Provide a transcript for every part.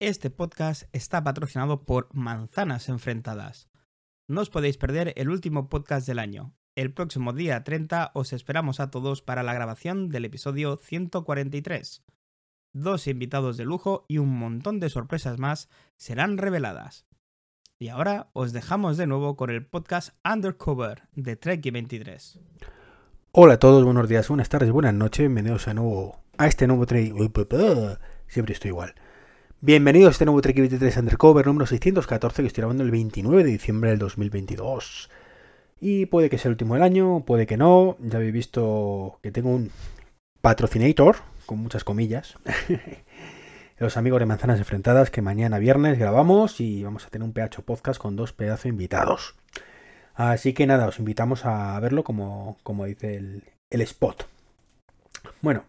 Este podcast está patrocinado por Manzanas Enfrentadas. No os podéis perder el último podcast del año. El próximo día 30 os esperamos a todos para la grabación del episodio 143. Dos invitados de lujo y un montón de sorpresas más serán reveladas. Y ahora os dejamos de nuevo con el podcast Undercover de Trek 23. Hola a todos, buenos días, buenas tardes, buenas noches, bienvenidos a, nuevo, a este nuevo Trek. Siempre estoy igual. Bienvenidos a este nuevo Trek 23 Undercover número 614 que estoy grabando el 29 de diciembre del 2022. Y puede que sea el último del año, puede que no. Ya habéis visto que tengo un patrocinator, con muchas comillas. Los amigos de Manzanas Enfrentadas que mañana viernes grabamos y vamos a tener un PH podcast con dos pedazos invitados. Así que nada, os invitamos a verlo como, como dice el, el spot. Bueno,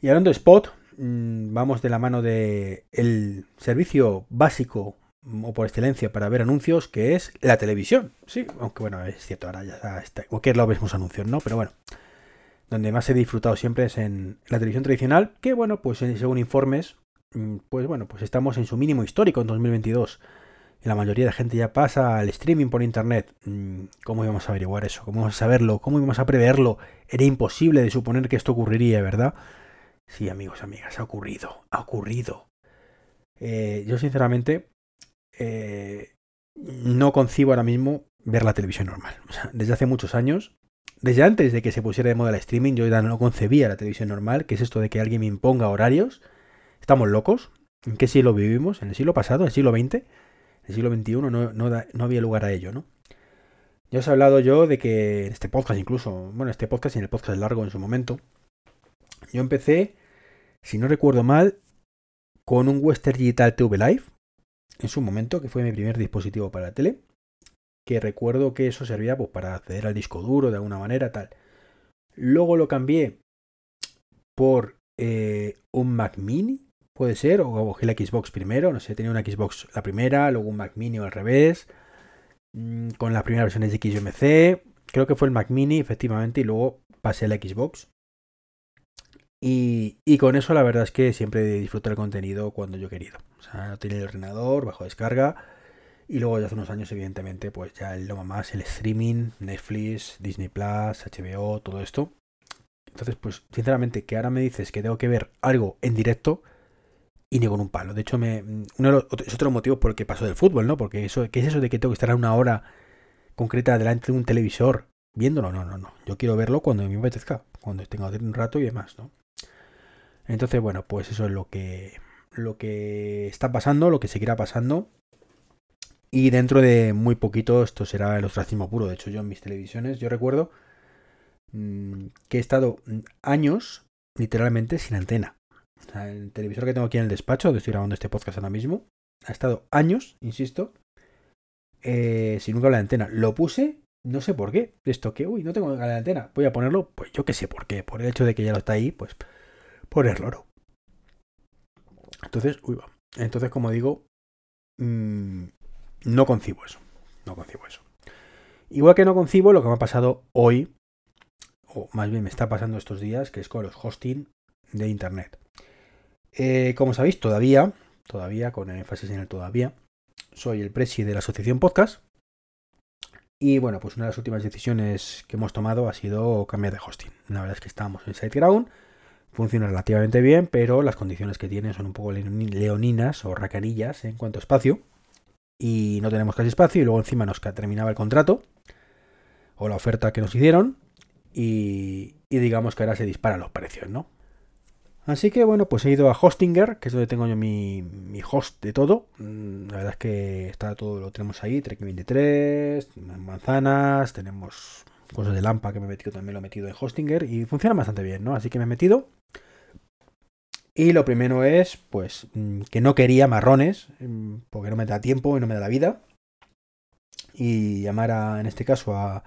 y hablando de spot, vamos de la mano de el servicio básico mm, o por excelencia para ver anuncios, que es la televisión. Sí, aunque bueno, es cierto, ahora ya está, cualquier lado vemos anuncios, ¿no? Pero bueno, donde más he disfrutado siempre es en la televisión tradicional, que bueno, pues según informes, mm, pues bueno, pues estamos en su mínimo histórico en 2022. Y la mayoría de la gente ya pasa al streaming por internet. ¿Cómo íbamos a averiguar eso? ¿Cómo íbamos a saberlo? ¿Cómo íbamos a preverlo? Era imposible de suponer que esto ocurriría, ¿verdad? Sí, amigos, amigas, ha ocurrido, ha ocurrido. Eh, yo sinceramente eh, no concibo ahora mismo ver la televisión normal. desde hace muchos años, desde antes de que se pusiera de moda el streaming, yo ya no concebía la televisión normal, que es esto de que alguien me imponga horarios. Estamos locos. ¿En qué siglo vivimos? ¿En el siglo pasado? ¿En el siglo XX? En el siglo XXI no, no había lugar a ello, ¿no? Ya os he hablado yo de que en este podcast incluso, bueno, este podcast y en el podcast largo en su momento, yo empecé, si no recuerdo mal, con un Western Digital TV Live, en su momento, que fue mi primer dispositivo para la tele, que recuerdo que eso servía pues, para acceder al disco duro de alguna manera, tal. Luego lo cambié por eh, un Mac Mini, puede ser, o cogí la Xbox primero, no sé, tenía una Xbox la primera, luego un Mac Mini al revés, mm, con las primeras versiones de XMC, creo que fue el Mac Mini, efectivamente, y luego pasé a la Xbox. Y, con eso la verdad es que siempre disfruto el contenido cuando yo he querido. O sea, no tiene el ordenador, bajo descarga. Y luego ya hace unos años, evidentemente, pues ya lo más el streaming, Netflix, Disney Plus, HBO, todo esto. Entonces, pues, sinceramente, que ahora me dices que tengo que ver algo en directo y ni con un palo. De hecho, me, uno es otro motivo por el que paso del fútbol, ¿no? Porque eso, ¿qué es eso de que tengo que estar a una hora concreta delante de un televisor viéndolo? No, no, no. Yo quiero verlo cuando me apetezca, cuando tenga un rato y demás, ¿no? Entonces, bueno, pues eso es lo que, lo que está pasando, lo que seguirá pasando. Y dentro de muy poquito esto será el ostracismo puro. De hecho, yo en mis televisiones, yo recuerdo mm, que he estado años literalmente sin antena. O sea, el televisor que tengo aquí en el despacho, donde estoy grabando este podcast ahora mismo, ha estado años, insisto, eh, sin nunca la antena. Lo puse, no sé por qué. Esto que, uy, no tengo la antena. Voy a ponerlo, pues yo qué sé por qué. Por el hecho de que ya lo está ahí, pues por el loro. Entonces, uy, va. Entonces, como digo, mmm, no concibo eso. No concibo eso. Igual que no concibo lo que me ha pasado hoy, o más bien me está pasando estos días, que es con los hosting de Internet. Eh, como sabéis, todavía, todavía, con énfasis en el todavía, soy el presi de la asociación podcast. Y bueno, pues una de las últimas decisiones que hemos tomado ha sido cambiar de hosting. La verdad es que estábamos en SiteGround funciona relativamente bien, pero las condiciones que tiene son un poco leoninas o racanillas en cuanto a espacio. Y no tenemos casi espacio y luego encima nos terminaba el contrato o la oferta que nos hicieron y, digamos que ahora se disparan los precios, ¿no? Así que bueno, pues he ido a Hostinger, que es donde tengo yo mi, host de todo. Mm, la verdad es que está todo, lo tenemos ahí, Trek 23, manzanas, tenemos cosas de Lampa que me he metido también lo he metido en Hostinger y funciona bastante bien, ¿no? Así que me he metido. Y lo primero es, pues, mm, que no quería marrones, mm, porque no me da tiempo y no me da la vida. Y llamar a, en este caso, a.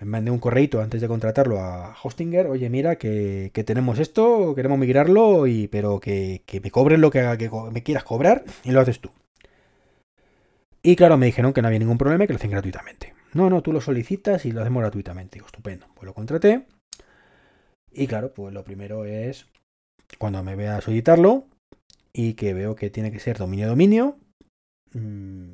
Mandé un correito antes de contratarlo a Hostinger. Oye, mira, que, tenemos esto, queremos migrarlo, y, pero que, que me cobren lo que, que me quieras cobrar y lo haces tú. Y claro, me dijeron que no había ningún problema, que lo hacen gratuitamente. No, no, tú lo solicitas y lo hacemos gratuitamente. Digo, estupendo. Pues lo contraté. Y claro, pues lo primero es cuando me veas solicitarlo y que veo que tiene que ser dominio-dominio. Mm,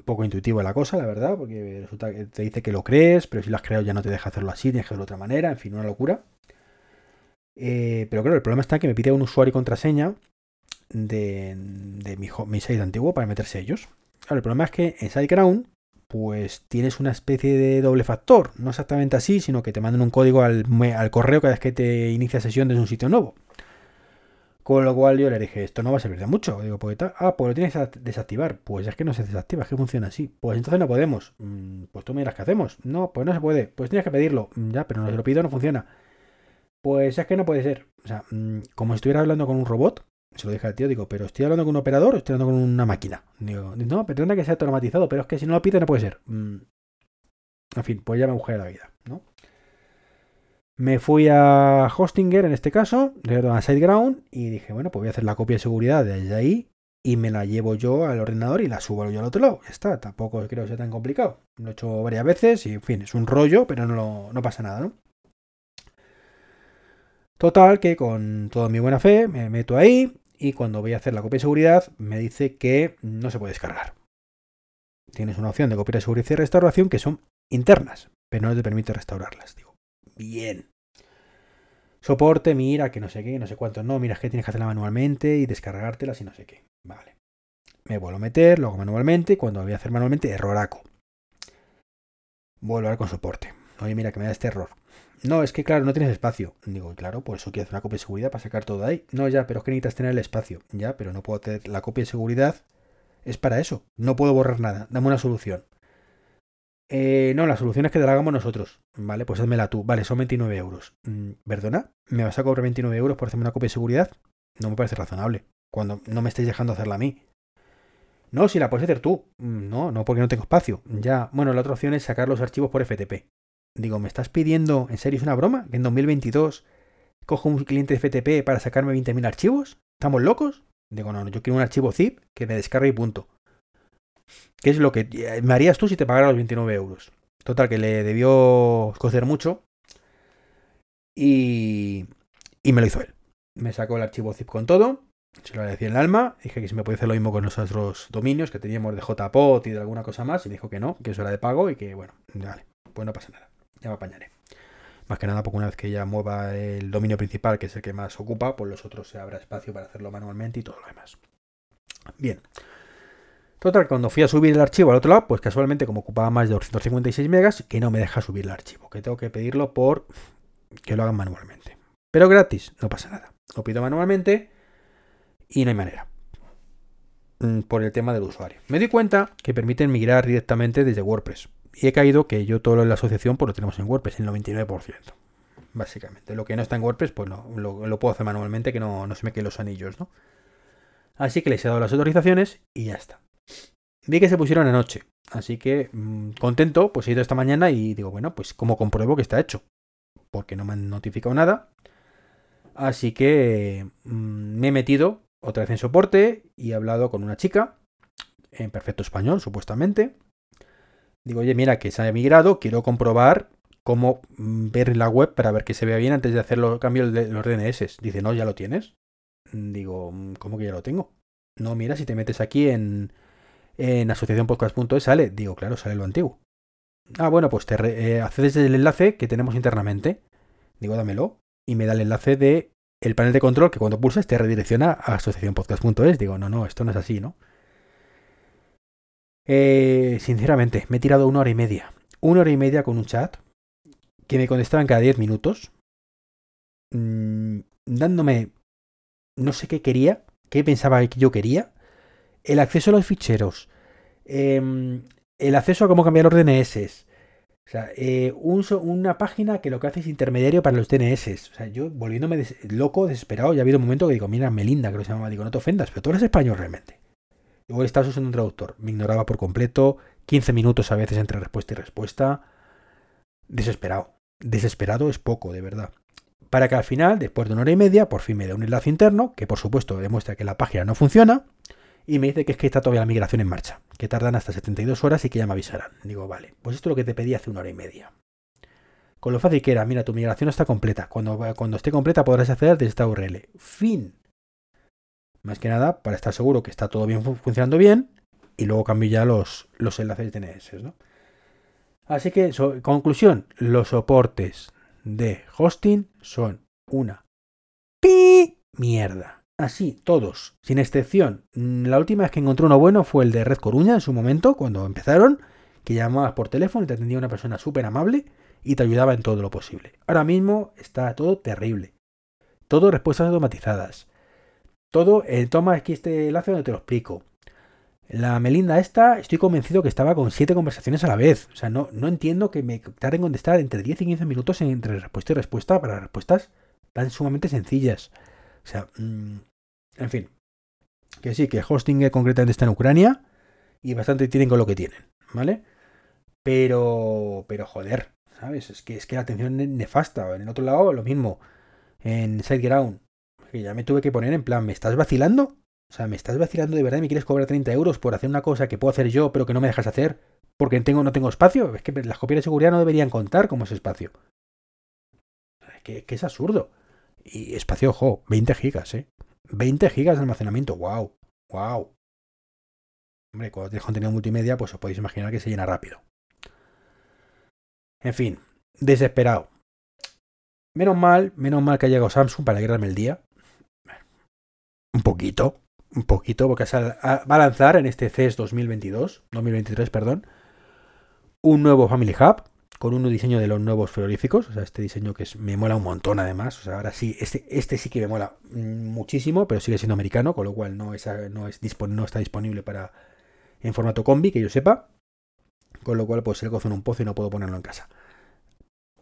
un poco intuitivo la cosa, la verdad, porque resulta que te dice que lo crees, pero si lo has creado ya no te deja hacerlo así, tienes que hacerlo de otra manera, en fin, una locura. Eh, pero claro, el problema está que me pide un usuario y contraseña de, mi, mi site antiguo para meterse ellos. Claro, el problema es que en SiteGround pues tienes una especie de doble factor. No exactamente así, sino que te mandan un código al, correo cada vez que te inicia sesión desde un sitio nuevo. Con lo cual yo le dije, esto no va a servir de mucho. Digo, pues, ah, pues lo tienes que desactivar. Pues es que no se desactiva, es que funciona así. Pues entonces no podemos. Mm, pues tú me dirás qué hacemos. No, pues no se puede. Pues tienes que pedirlo. Mm, ya, pero no se lo pido, no funciona. Pues es que no puede ser. O sea, mm, como si estuviera hablando con un robot, se lo dije al tío, digo, pero estoy hablando con un operador o estoy hablando con una máquina. Digo, no, perdona que sea automatizado, pero es que si no lo pide no puede ser. En fin, pues ya me busqué la vida, ¿no? Me fui a Hostinger en este caso, a SiteGround, y dije, bueno, pues voy a hacer la copia de seguridad desde ahí y me la llevo yo al ordenador y la subo yo al otro lado. Ya está, tampoco creo que sea tan complicado. Lo he hecho varias veces y, en fin, es un rollo, pero no, no pasa nada, ¿no? Total, que con toda mi buena fe me meto ahí y cuando voy a hacer la copia de seguridad me dice que no se puede descargar. Tienes una opción de copia de seguridad y restauración que son internas, pero no te permite restaurarlas. Digo, bien. Soporte, mira, que no sé qué, no sé cuánto. No, mira, es que tienes que hacerla manualmente y descargártelas y no sé qué. Vale. Me vuelvo a meter, lo hago manualmente. Cuando lo voy a hacer manualmente, erroraco. Vuelvo a ver con soporte. Oye, mira, que me da este error. No, es que claro, no tienes espacio. Digo, claro, por eso quiero hacer una copia de seguridad para sacar todo ahí. No, ya, pero es que necesitas tener el espacio. Ya, pero no puedo tener la copia de seguridad. Es para eso. No puedo borrar nada. Dame una solución. Eh, no, la solución es que te la hagamos nosotros. Vale, pues házmela tú. Vale, son 29 euros. Mm, ¿Perdona? ¿Me vas a cobrar 29 euros por hacerme una copia de seguridad? No me parece razonable. Cuando no me estáis dejando hacerla a mí. No, si la puedes hacer tú. Mm, no, no porque no tengo espacio. Ya, bueno, la otra opción es sacar los archivos por FTP. Digo, ¿me estás pidiendo, en serio, es una broma? ¿Que en 2022 cojo un cliente FTP para sacarme 20.000 archivos? ¿Estamos locos? Digo, no, yo quiero un archivo zip que me descargue y punto. ¿Qué es lo que eh, me harías tú si te pagara los 29 euros? Total, que le debió cocer mucho. Y, y me lo hizo él. Me sacó el archivo zip con todo. Se lo agradecí en el alma. Dije que si me podía hacer lo mismo con los otros dominios que teníamos de JPOT y de alguna cosa más. Y me dijo que no, que eso era de pago y que bueno, vale, pues no pasa nada ya me apañaré. Más que nada porque una vez que ya mueva el dominio principal, que es el que más ocupa, pues los otros se habrá espacio para hacerlo manualmente y todo lo demás. Bien. Total, cuando fui a subir el archivo al otro lado, pues casualmente como ocupaba más de 256 megas, que no me deja subir el archivo, que tengo que pedirlo por que lo hagan manualmente. Pero gratis, no pasa nada. Lo pido manualmente y no hay manera. Mm, por el tema del usuario. Me di cuenta que permiten migrar directamente desde WordPress y he caído que yo todo lo de la asociación pues lo tenemos en WordPress, el 99%. Básicamente. Lo que no está en WordPress, pues no, lo, puedo hacer manualmente, que no, no se me queden los anillos, ¿no? Así que les he dado las autorizaciones y ya está. Vi que se pusieron anoche. Así que mm, contento, pues he ido esta mañana y digo, bueno, pues como compruebo que está hecho. Porque no me han notificado nada. Así que mm, me he metido otra vez en soporte y he hablado con una chica en perfecto español, supuestamente. Digo, oye, mira, que se ha migrado, quiero comprobar cómo mm, ver la web para ver que se vea bien antes de hacer los cambios de los DNS. Dice, no, ya lo tienes. Digo, ¿cómo que ya lo tengo? No, mira, si te metes aquí en, en asociacionpodcast.es sale. Digo, claro, sale lo antiguo. Ah, bueno, pues te eh, accedes el enlace que tenemos internamente. Digo, dámelo. Y me da el enlace de el panel de control que cuando pulsas te redirecciona a asociacionpodcast.es. Digo, no, no, esto no es así, ¿no? Eh, sinceramente, me he tirado una hora y media. Una hora y media con un chat que me contestaban cada 10 minutos, mm, dándome no sé qué quería, qué pensaba que yo quería, el acceso a los ficheros, em, el acceso a cómo cambiar los DNS. O sea, eh, una página que lo que hace es intermediario para los DNS. O sea, yo volviéndome loco, desesperado, ya ha habido un momento que digo, mira, Melinda, que lo se llama, digo, no te ofendas, pero tú eres español realmente. Igual estás usando un traductor. Me ignoraba por completo. 15 minutos a veces entre respuesta y respuesta. Desesperado. Desesperado es poco, de verdad. Para que al final, después de una hora y media, por fin me dé un enlace interno, que por supuesto demuestra que la página no funciona, y me dice que es que está todavía la migración en marcha, que tardan hasta 72 horas y que ya me avisarán. Digo, vale, pues esto es lo que te pedí hace una hora y media. Con lo fácil que era, mira, tu migración está completa. Cuando, cuando esté completa podrás acceder desde esta URL. Fin. Más que nada para estar seguro que está todo bien funcionando bien y luego cambio ya los, los enlaces DNS, ¿no? Así que, conclusión, los soportes de hosting son una pi mierda. Así, todos, sin excepción. Mm, la última vez que encontré uno bueno fue el de Red Coruña en su momento, cuando empezaron, que llamabas por teléfono y te atendía una persona súper amable y te ayudaba en todo lo posible. Ahora mismo está todo terrible. Todo respuestas automatizadas. Todo, eh, toma aquí este enlace donde te lo explico. La Melinda esta, estoy convencido que estaba con siete conversaciones a la vez. O sea, no, no entiendo que me tarde en contestar entre 10 y 15 minutos entre respuesta y respuesta para respuestas tan sumamente sencillas. O sea, mm, en fin. Que sí, que hosting concretamente está en Ucrania y bastante tienen con lo que tienen, ¿vale? Pero, pero joder, ¿sabes? Es que, es que la atención es nefasta. En el otro lado, lo mismo. En SiteGround, que ya me tuve que poner en plan, ¿me estás vacilando? O sea, ¿me estás vacilando de verdad y me quieres cobrar 30 euros por hacer una cosa que puedo hacer yo, pero que no me dejas hacer? Porque tengo, no tengo espacio. Es que las copias de seguridad no deberían contar como ese espacio. Es que, es absurdo. Y espacio, ojo, 20 gigas, ¿eh? 20 gigas de almacenamiento, wow, wow. Hombre, cuando tienes contenido multimedia, pues os podéis imaginar que se llena rápido. En fin, desesperado. Menos mal, menos mal que ha llegado Samsung para alegrarme el día. Un poquito, un poquito, porque va a lanzar en este CES 2022, 2023, perdón, un nuevo Family Hub con un diseño de los nuevos frigoríficos, o sea, este diseño que me mola un montón además, o sea, ahora sí, este, este sí que me mola muchísimo, pero sigue siendo americano, con lo cual no, es, no, es no está disponible para en formato combi, que yo sepa, con lo cual pues se le gozo en un pozo y no puedo ponerlo en casa.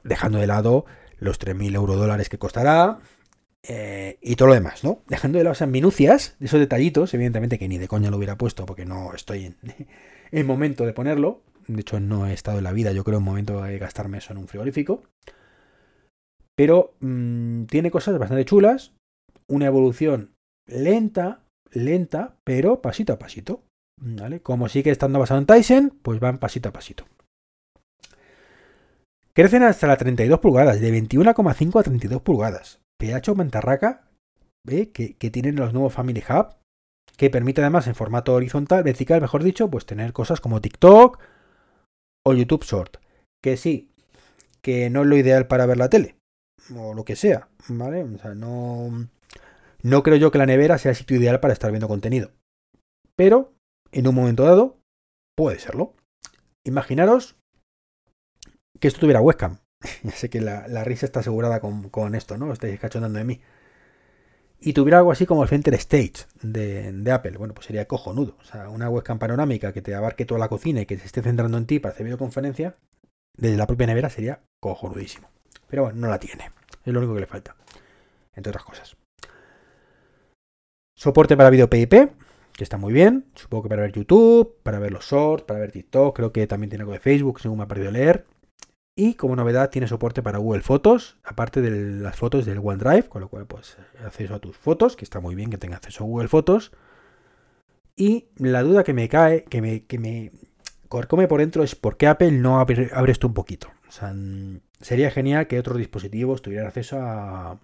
Dejando de lado los 3.000 euro dólares que costará, eh, y todo lo demás, ¿no? Dejando de lado esas minucias, esos detallitos, evidentemente que ni de coña lo hubiera puesto porque no estoy en, en momento de ponerlo. De hecho, no he estado en la vida, yo creo, en momento de gastarme eso en un frigorífico. Pero mm, tiene cosas bastante chulas, una evolución lenta, lenta, pero pasito a pasito. ¿Vale? Como sigue estando basado en Tyson, pues van pasito a pasito. Crecen hasta las 32 pulgadas, de 21,5 a 32 pulgadas. PH Mantarraca, ¿ve? Que, tienen los nuevos Family Hub, que permite además en formato horizontal, vertical, mejor dicho, pues tener cosas como TikTok o YouTube Short. Que sí, que no es lo ideal para ver la tele, o lo que sea, ¿vale? O sea, no, no creo yo que la nevera sea el sitio ideal para estar viendo contenido. Pero, en un momento dado, puede serlo. Imaginaros que esto tuviera webcam. ya sé que la, risa está asegurada con, esto, ¿no? Estáis cachondando de mí. Y tuviera algo así como el Center Stage de, Apple. Bueno, pues sería cojonudo. O sea, una webcam panorámica que te abarque toda la cocina y que se esté centrando en ti para hacer videoconferencia, desde la propia nevera sería cojonudísimo. Pero bueno, no la tiene. Es lo único que le falta. Entre otras cosas. Soporte para video PIP, que está muy bien. Supongo que para ver YouTube, para ver los shorts, para ver TikTok. Creo que también tiene algo de Facebook, según me ha perdido leer. Y como novedad tiene soporte para Google Fotos, aparte de las fotos del OneDrive, con lo cual pues acceso a tus fotos, que está muy bien que tenga acceso a Google Fotos. Y la duda que me cae, que me, que me corcome por dentro es por qué Apple no abre, esto un poquito. Sería genial que otros dispositivos tuvieran acceso a,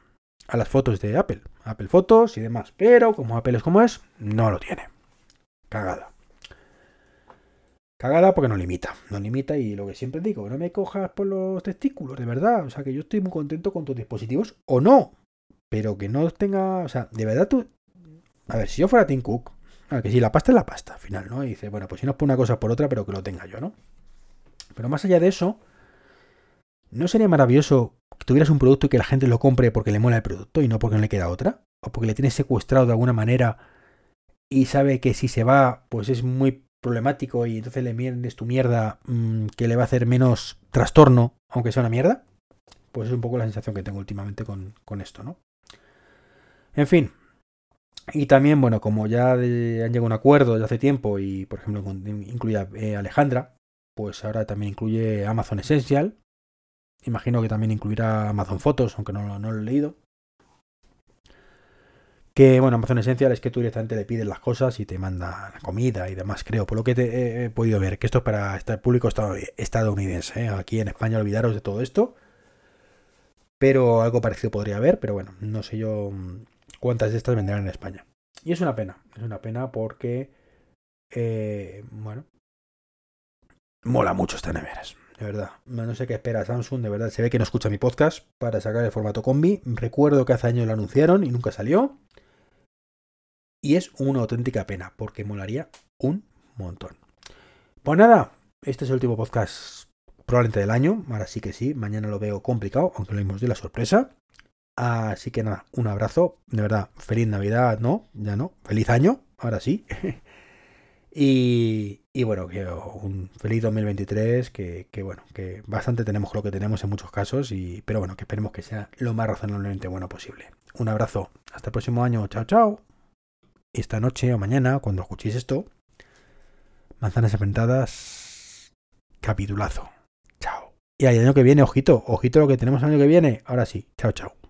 a las fotos de Apple, Apple Fotos y demás. Pero como Apple es como es, no lo tiene. Cagada. Cagada porque nos limita, nos limita y lo que siempre digo, no me cojas por los testículos, de verdad. O sea, que yo estoy muy contento con tus dispositivos o no, pero que no tenga, o sea, de verdad tú... A ver, si yo fuera Tim Cook, que si la pasta es la pasta, al final, ¿no? Y dice, bueno, pues si no es por una cosa por otra, pero que lo tenga yo, ¿no? Pero más allá de eso, ¿no sería maravilloso que tuvieras un producto y que la gente lo compre porque le mola el producto y no porque no le queda otra? O porque le tienes secuestrado de alguna manera y sabe que si se va, pues es muy problemático y entonces le mierdes tu mierda mm, que le va a hacer menos trastorno, aunque sea una mierda, pues es un poco la sensación que tengo últimamente con, esto, ¿no? En fin. Y también, bueno, como ya han llegado a un acuerdo desde hace tiempo y, por ejemplo, incluye eh, Alejandra, pues ahora también incluye Amazon Essential. Imagino que también incluirá Amazon Fotos, aunque no lo he leído. Que bueno, Amazon Esencial es que tú directamente le pides las cosas y te manda la comida y demás, creo, por lo que te he podido ver, que esto es para el público estadounidense. ¿eh? Aquí en España olvidaros de todo esto. Pero algo parecido podría haber, pero bueno, no sé yo mm, cuántas de estas vendrán en España. y es una pena, es una pena porque, eh, bueno, mola mucho esta neveras, de verdad. No sé qué espera Samsung, de verdad. Se ve que no escucha mi podcast para sacar el formato combi. Recuerdo que hace años lo anunciaron y nunca salió. Y es una auténtica pena, porque molaría un montón. Pues nada, este es el último podcast probablemente del año. Ahora sí que sí, mañana lo veo complicado, aunque lo hemos de la sorpresa. Así que nada, un abrazo, de verdad, feliz Navidad, no, ya no, feliz año, ahora sí. y, y, bueno, que un feliz 2023, que, que, bueno, que bastante tenemos lo que tenemos en muchos casos, y, pero bueno, que esperemos que sea lo más razonablemente bueno posible. Un abrazo, hasta el próximo año, chao, chao. Esta noche o mañana, cuando escuchéis esto, manzanas enfrentadas, capitulazo. Chao. Y el año que viene, ojito, ojito lo que tenemos el año que viene. Ahora sí, chao, chao.